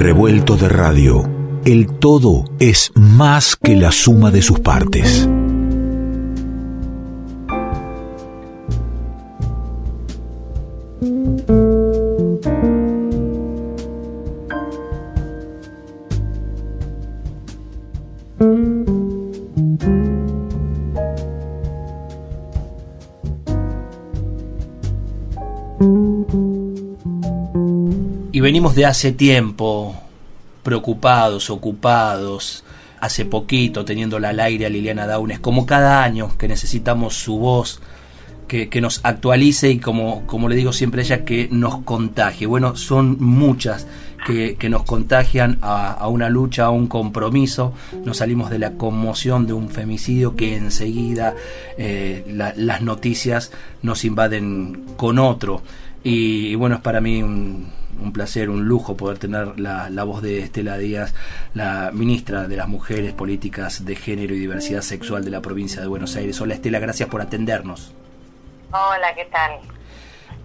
revuelto de radio, el todo es más que la suma de sus partes. Y venimos de hace tiempo preocupados, ocupados, hace poquito teniéndola al aire a Liliana Daunes, como cada año que necesitamos su voz, que, que, nos actualice y como, como le digo siempre a ella, que nos contagie. Bueno, son muchas que, que nos contagian a, a, una lucha, a un compromiso. Nos salimos de la conmoción de un femicidio que enseguida eh, la, las noticias nos invaden con otro. Y, y bueno, es para mí un, un placer, un lujo poder tener la, la, voz de Estela Díaz, la ministra de las Mujeres, Políticas de Género y Diversidad Sexual de la provincia de Buenos Aires. Hola Estela, gracias por atendernos. Hola, ¿qué tal?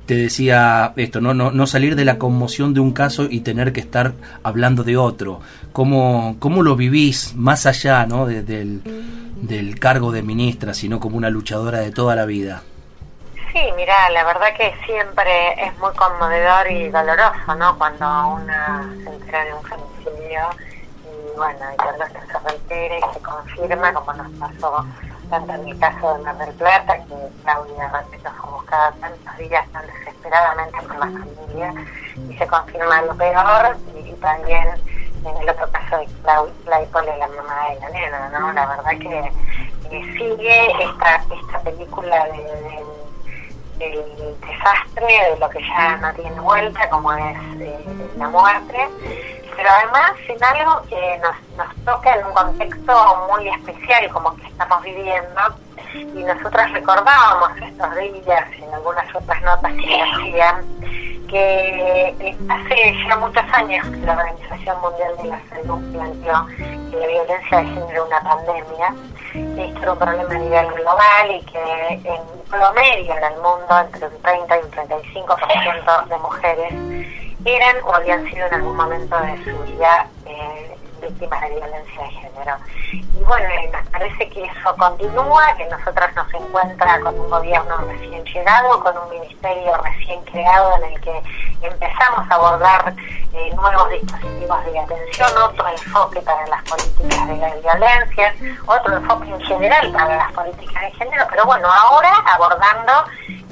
Te decía esto, ¿no? No, no salir de la conmoción de un caso y tener que estar hablando de otro. ¿Cómo, cómo lo vivís más allá ¿no? de, del, del cargo de ministra, sino como una luchadora de toda la vida? Sí, mira, la verdad que siempre es muy conmovedor y doloroso, ¿no? Cuando una se entera de un femicidio y bueno, y cuando esto se reitera y se confirma, como nos pasó tanto en el caso de Mar del Plata, que Claudia Rapeto fue buscada tantos días tan desesperadamente por la familia, y se confirma lo peor, y, también en el otro caso de Claudia la mamá de la nena, ¿no? La verdad que sigue esta, esta película de, de del desastre, de lo que ya no tiene vuelta, como es eh, la muerte, pero además en algo que nos, nos toca en un contexto muy especial como que estamos viviendo, y nosotros recordábamos estos días en algunas otras notas que hacían que hace ya muchos años la Organización Mundial de la Salud planteó que la violencia de género una pandemia, era un problema a nivel global y que en promedio en el mundo entre un 30 y un 35% de mujeres eran o habían sido en algún momento de su vida eh, víctimas de violencia de género. Y bueno, nos parece que eso continúa, que nosotros nos encuentra con un gobierno recién llegado, con un ministerio recién creado en el que empezamos a abordar eh, nuevos dispositivos de atención, otro enfoque para las políticas de la violencia, otro enfoque en general para las políticas de género, pero bueno, ahora abordando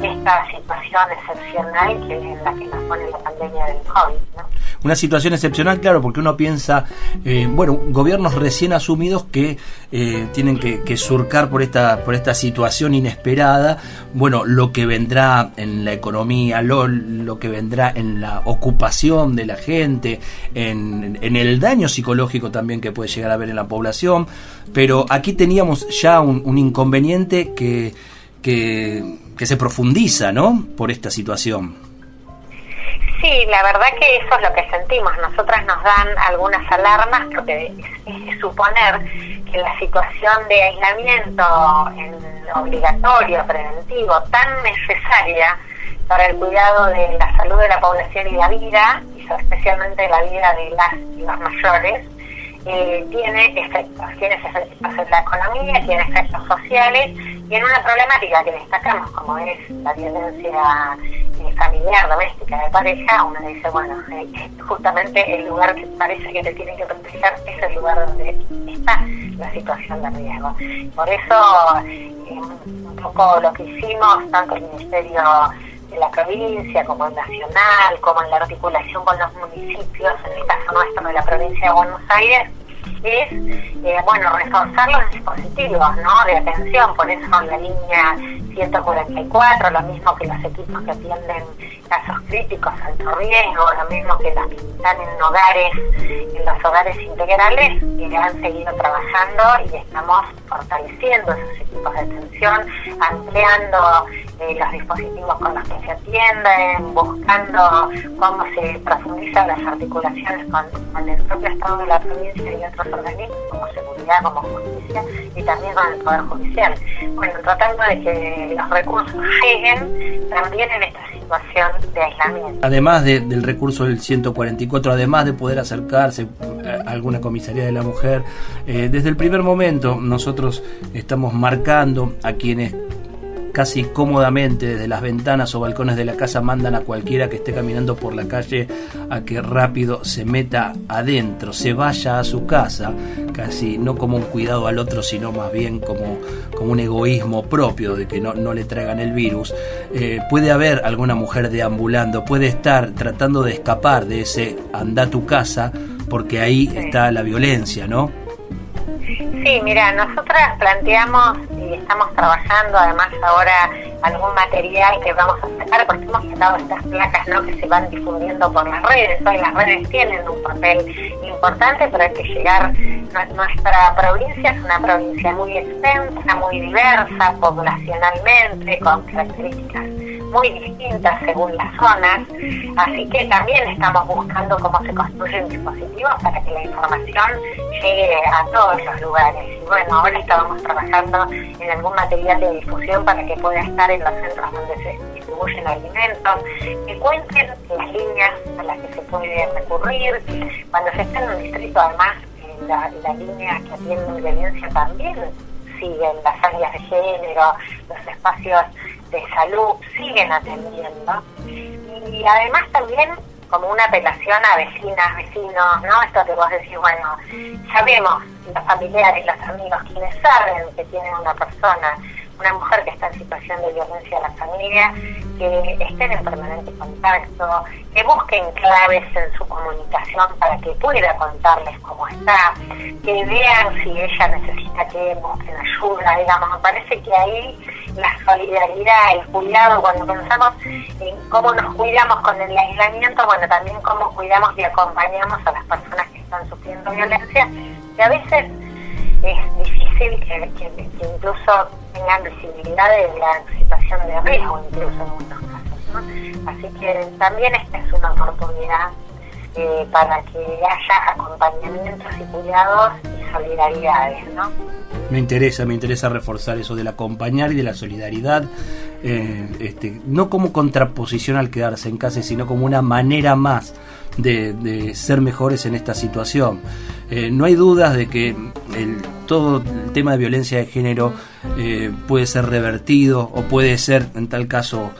esta situación excepcional que en la que nos pone la pandemia del COVID. ¿no? Una situación excepcional, claro, porque uno piensa, eh, bueno, gobiernos recién asumidos que eh, tienen que, que, surcar por esta, por esta situación inesperada, bueno, lo que vendrá en la economía, lo, lo que vendrá en la ocupación de la gente, en, en el daño psicológico también que puede llegar a haber en la población, pero aquí teníamos ya un, un inconveniente que, que, que se profundiza, ¿no? Por esta situación. Sí, la verdad que eso es lo que sentimos. Nosotras nos dan algunas alarmas porque es, suponer que la situación de aislamiento obligatorio, preventivo, tan necesaria para el cuidado de la salud de la población y la vida, y especialmente la vida de las y los mayores, eh, tiene efectos. Tiene efectos en la economía, tiene efectos sociales en una problemática que destacamos como es la violencia familiar, doméstica, de pareja, uno dice, bueno, eh, justamente el lugar que parece que te tiene que proteger es el lugar donde está la situación de riesgo. Por eso, eh, un poco lo que hicimos, tanto el Ministerio de la provincia como el nacional, como en la articulación con los municipios, en el caso nuestro de la provincia de Buenos Aires, es, eh, bueno, reforzar los dispositivos, ¿no? De atención, por eso la línea 144, lo mismo que los equipos que atienden casos críticos, alto riesgo, lo mismo que los que están en hogares, en los hogares integrales, que han seguido trabajando y estamos fortaleciendo esos equipos de atención, ampliando eh, los dispositivos con los que se atienden, buscando cómo se profundizan las articulaciones con, el propio Estado de la provincia y otros organismos como seguridad, como justicia y también con el Poder Judicial. Bueno, tratando de que los recursos lleguen también en esta de aislamiento. Además del recurso del 144, además de poder acercarse a alguna comisaría de la mujer, eh, desde el primer momento nosotros estamos marcando a quienes casi cómodamente desde las ventanas o balcones de la casa mandan a cualquiera que esté caminando por la calle a que rápido se meta adentro, se vaya a su casa, casi no como un cuidado al otro, sino más bien como, como un egoísmo propio de que no, no le traigan el virus. Eh, puede haber alguna mujer deambulando, puede estar tratando de escapar de ese anda a tu casa, porque ahí está la violencia, ¿no? Sí, mira, nosotras planteamos y estamos trabajando además ahora algún material que vamos a sacar porque hemos sacado estas placas ¿no? que se van difundiendo por las redes. Hoy las redes tienen un papel importante, pero hay que llegar. Nuestra provincia es una provincia muy extensa, muy diversa poblacionalmente, con características muy distintas según las zonas, así que también estamos buscando cómo se construyen dispositivos para que la información llegue a todos los lugares. Y bueno, ahora estábamos trabajando en algún material de difusión para que pueda estar en los centros donde se distribuyen alimentos, que cuenten las líneas a las que se puede recurrir. Cuando se está en un distrito, además, la, la línea que atiende violencia también siguen las áreas de género, los espacios de salud siguen atendiendo y además también como una apelación a vecinas, vecinos, ¿no? Esto que vos decís, bueno, sabemos los familiares, los amigos, quienes saben que tienen una persona, una mujer que está en situación de violencia a la familia, que estén en permanente contacto, que busquen claves en su comunicación para que pueda contarles cómo está, que vean si ella necesita que busquen ayuda, digamos, me parece que ahí la solidaridad, el cuidado, cuando pensamos en cómo nos cuidamos con el aislamiento, bueno, también cómo cuidamos y acompañamos a las personas que están sufriendo violencia, que a veces es difícil que, incluso tengan visibilidad de la situación de riesgo, incluso en muchos casos. Así que también esta es una oportunidad eh, para que haya acompañamientos y cuidados y solidaridades, ¿no? Me interesa, me interesa reforzar eso del acompañar y de la solidaridad, eh, este, no como contraposición al quedarse en casa, sino como una manera más de, ser mejores en esta situación. Eh, no hay dudas de que todo el tema de violencia de género puede ser revertido o puede ser, en tal caso,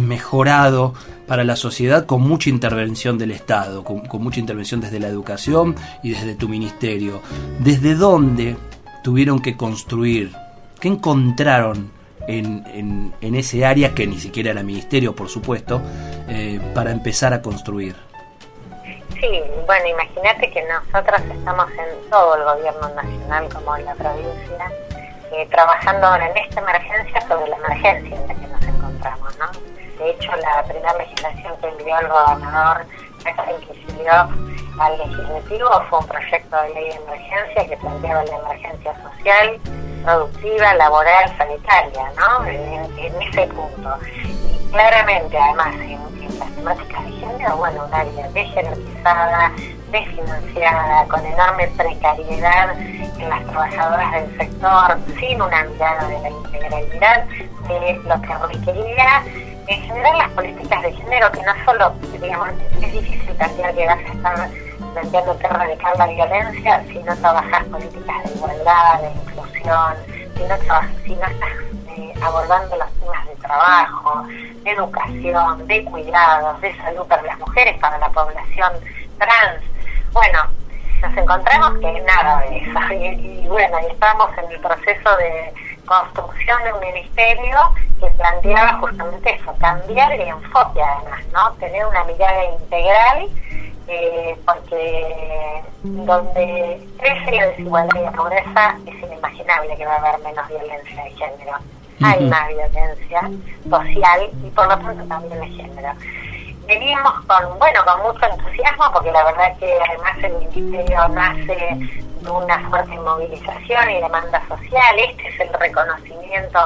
mejorado para la sociedad con mucha intervención del Estado, con, mucha intervención desde la educación y desde tu ministerio. ¿Desde dónde tuvieron que construir? ¿Qué encontraron en, ese área, que ni siquiera era ministerio, por supuesto, eh, para empezar a construir? Sí, bueno, imagínate que nosotros estamos en todo el gobierno nacional como en la provincia, eh, trabajando ahora en esta emergencia sobre la emergencia en la que nos encontramos, ¿no? De hecho, la primera legislación que envió el gobernador, que sirvió al legislativo, fue un proyecto de ley de emergencia que planteaba la emergencia social, productiva, laboral, sanitaria, ¿no? En, ese punto. Y claramente, además, en, las temáticas de género, bueno, un área desjerarquizada, desfinanciada, con enorme precariedad en las trabajadoras del sector, sin una mirada de la integralidad de lo que requería en general las políticas de género, que no solo, digamos, es difícil cambiar que vas a estar planteando que erradicar la violencia si no trabajas políticas de igualdad, de inclusión, si no, si no estás eh, abordando los temas de trabajo, de educación, de cuidados, de salud para las mujeres, para la población trans. Bueno, nos encontramos que nada de eso. Y, y bueno, estamos en el proceso de construcción de un ministerio que planteaba justamente eso, cambiar el enfoque además, ¿no? Tener una mirada integral, eh, porque donde crece la desigualdad y la pobreza es inimaginable que va a haber menos violencia de género. Hay más violencia social y por lo tanto también de género. Venimos con, bueno, con mucho entusiasmo porque la verdad que además el ministerio nace una fuerte movilización y demanda social. Este es el reconocimiento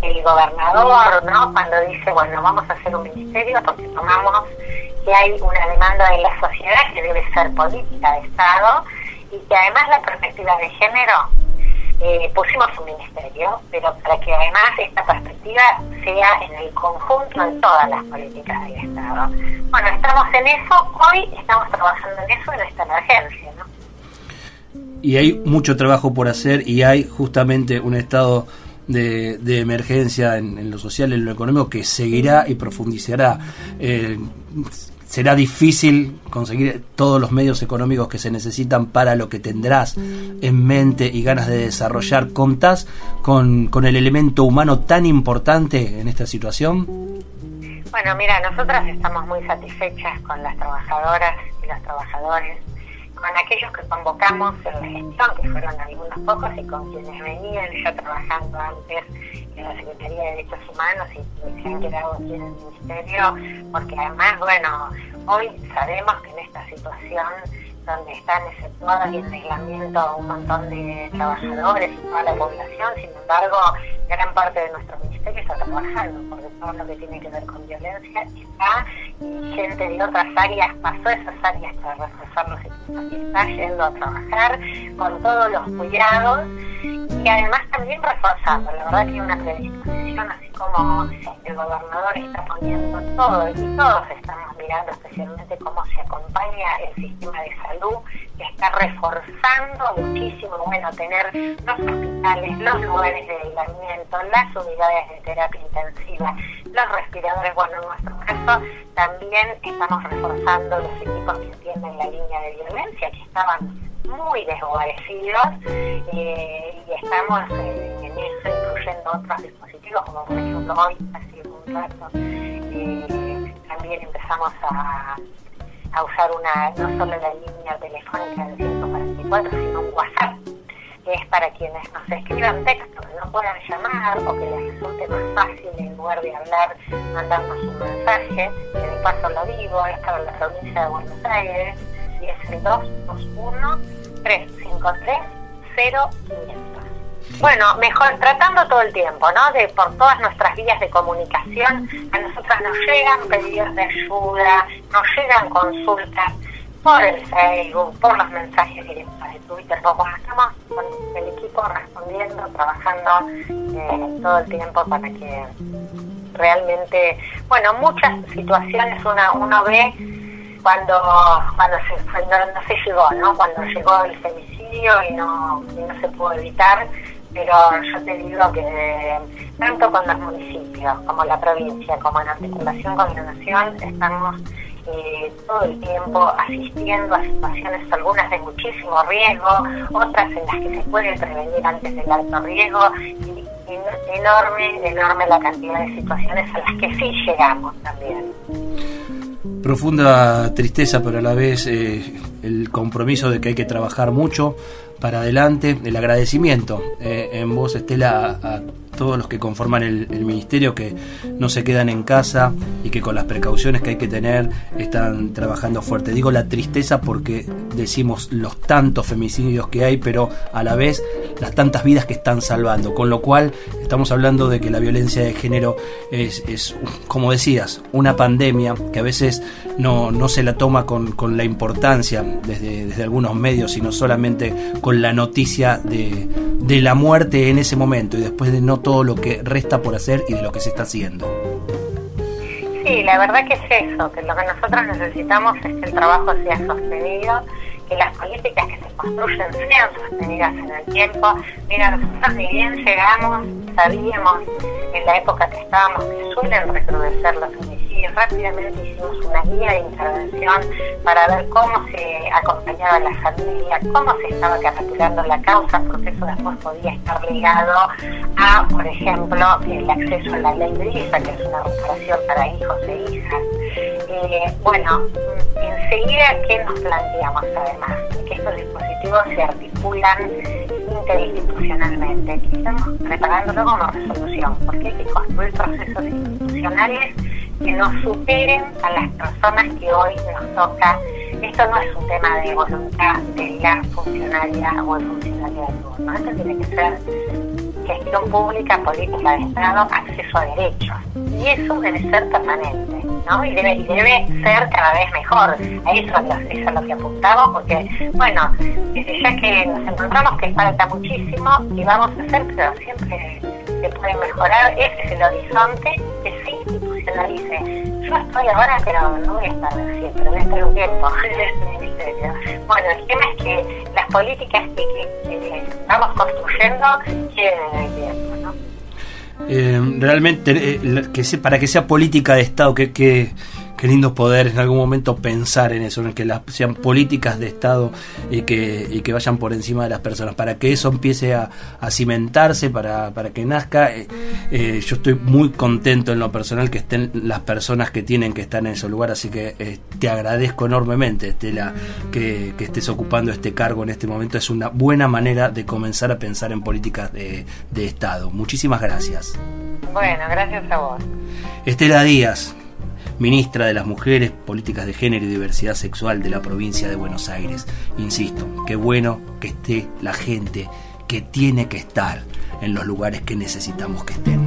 del gobernador, ¿no? Cuando dice, bueno, vamos a hacer un ministerio porque tomamos que hay una demanda de la sociedad que debe ser política de Estado y que además la perspectiva de género eh, pusimos un ministerio, pero para que además esta perspectiva sea en el conjunto de todas las políticas del Estado. Bueno, estamos en eso, hoy estamos trabajando en eso en esta emergencia. Y hay mucho trabajo por hacer y hay justamente un estado de, de emergencia en, lo social, en lo económico, que seguirá y profundizará. Eh, será difícil conseguir todos los medios económicos que se necesitan para lo que tendrás en mente y ganas de desarrollar. ¿Contás con, con el elemento humano tan importante en esta situación? Bueno, mira, nosotras estamos muy satisfechas con las trabajadoras y los trabajadores, con aquellos que convocamos en la gestión, que fueron algunos pocos, y con quienes venían ya trabajando antes en la Secretaría de Derechos Humanos y, se han quedado aquí en el Ministerio, porque además, bueno, hoy sabemos que en esta situación donde están exceptuados y en aislamiento un montón de trabajadores y toda la población, sin embargo, gran parte de nuestro ministerio está trabajando, porque todo lo que tiene que ver con violencia está, y gente de otras áreas pasó esas áreas para reforzar los equipos y está yendo a trabajar con todos los cuidados y además también reforzando, la verdad que una predisposición, así como el gobernador está poniendo todo y todos estamos mirando especialmente cómo se acompaña el sistema de salud, que está reforzando muchísimo, bueno, tener los hospitales, los lugares de aislamiento, las unidades de terapia intensiva, los respiradores, bueno, en nuestro caso también estamos reforzando los equipos que tienen la línea de violencia, que estaban muy desguarecidos eh, y estamos en eso incluyendo otros dispositivos como por ejemplo hoy, hace un rato, eh, también empezamos a, usar una no solo la línea telefónica del 144 sino un WhatsApp que es para quienes nos escriban texto que no puedan llamar o que les resulte más fácil en lugar de hablar mandarnos un mensaje, que de paso lo digo, es para la provincia de Buenos Aires es el 221-353-0500. Bueno, mejor tratando todo el tiempo, ¿no? De por todas nuestras vías de comunicación, a nosotras nos llegan pedidos de ayuda, nos llegan consultas por el Facebook, por los mensajes directos de Twitter, estamos con el equipo respondiendo, trabajando eh, todo el tiempo para que realmente, bueno, muchas situaciones una, uno ve cuando cuando se, no, se llegó, ¿no? Cuando llegó el femicidio y no, y no se pudo evitar, pero yo te digo que tanto con los municipios como la provincia, como en articulación con la nación, estamos eh, todo el tiempo asistiendo a situaciones, algunas de muchísimo riesgo, otras en las que se puede prevenir antes del alto riesgo, y, enorme, enorme la cantidad de situaciones a las que sí llegamos también profunda tristeza, pero a la vez eh, el compromiso de que hay que trabajar mucho para adelante, el agradecimiento eh, en vos, Estela, todos los que conforman el, ministerio que no se quedan en casa y que con las precauciones que hay que tener están trabajando fuerte. Digo la tristeza porque decimos los tantos femicidios que hay, pero a la vez las tantas vidas que están salvando, con lo cual estamos hablando de que la violencia de género es, como decías, una pandemia que a veces no, no se la toma con, con la importancia desde, desde algunos medios, sino solamente con la noticia de, de la muerte en ese momento y después de no todo lo que resta por hacer y de lo que se está haciendo. Sí, la verdad que es eso, que lo que nosotros necesitamos es que el trabajo sea sostenido, que las políticas que se construyen sean sostenidas en el tiempo. Mira, nosotros ni bien llegamos, sabíamos en la época que estábamos que suelen recrudecer los homicidios, rápidamente hicimos una guía de intervención para ver cómo se acompañaba la familia, cómo se estaba capturando la causa, porque eso después podía estar ligado a, por ejemplo, el acceso a la ley de ISA, que es una reparación para hijos e hijas. Eh, bueno, enseguida, ¿qué nos planteamos además? Que estos dispositivos se articulan interinstitucionalmente, estamos preparándolo como resolución, porque hay que construir procesos institucionales que nos superen a las personas que hoy nos toca. Esto no es un tema de voluntad de la funcionaria o el funcionario de turno, esto tiene que ser gestión pública, política de Estado, acceso a derechos. Y eso debe ser permanente ¿no? Y debe, y debe ser cada vez mejor. Eso, es lo que apuntamos, porque, bueno, ya que nos encontramos que falta muchísimo y vamos a hacer, pero siempre se puede mejorar, ese es el horizonte que se institucionalice. Yo estoy ahora, pero no voy a estar siempre, voy a estar un tiempo en este ministerio. Bueno, el tema es que las políticas que, que, vamos construyendo quieren el tiempo, ¿no? Eh, realmente, eh, que se, para que sea política de Estado, que, que qué lindo poder en algún momento pensar en eso, en que las, sean políticas de Estado y que, y que vayan por encima de las personas, para que eso empiece a, cimentarse, para, para que nazca. Eh, eh, yo estoy muy contento en lo personal que estén las personas que tienen que estar en ese lugar, así que eh, te agradezco enormemente, Estela, que, que, estés ocupando este cargo en este momento. Es una buena manera de comenzar a pensar en políticas de, de Estado. Muchísimas gracias. Bueno, gracias a vos. Estela Díaz, ministra de las Mujeres, Políticas de Género y Diversidad Sexual de la provincia de Buenos Aires. Insisto, qué bueno que esté la gente que tiene que estar en los lugares que necesitamos que estén.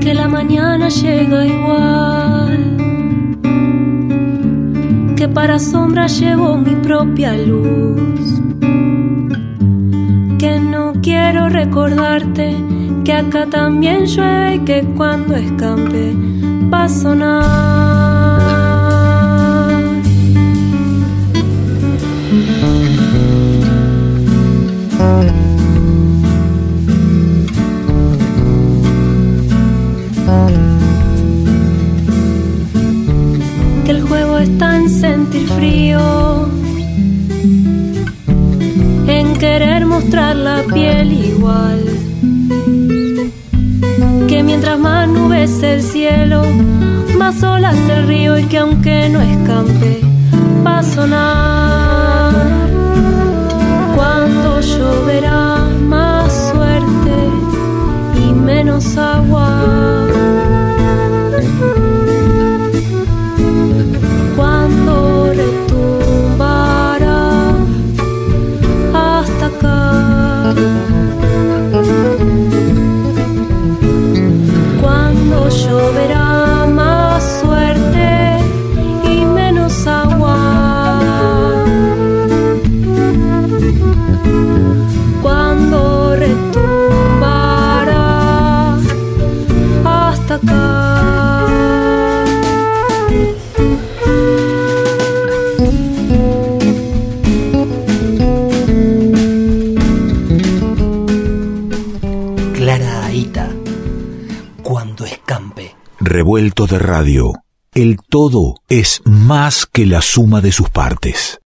Que la mañana llega igual para sombra llevo mi propia luz. Que no quiero recordarte que acá también llueve y que cuando escampe va a sonar. En querer mostrar la piel igual. Que mientras más nubes el cielo, más olas el río y que aunque no escampe, va a sonar. Cuando lloverá más suerte y menos agua. De radio. El todo es más que la suma de sus partes.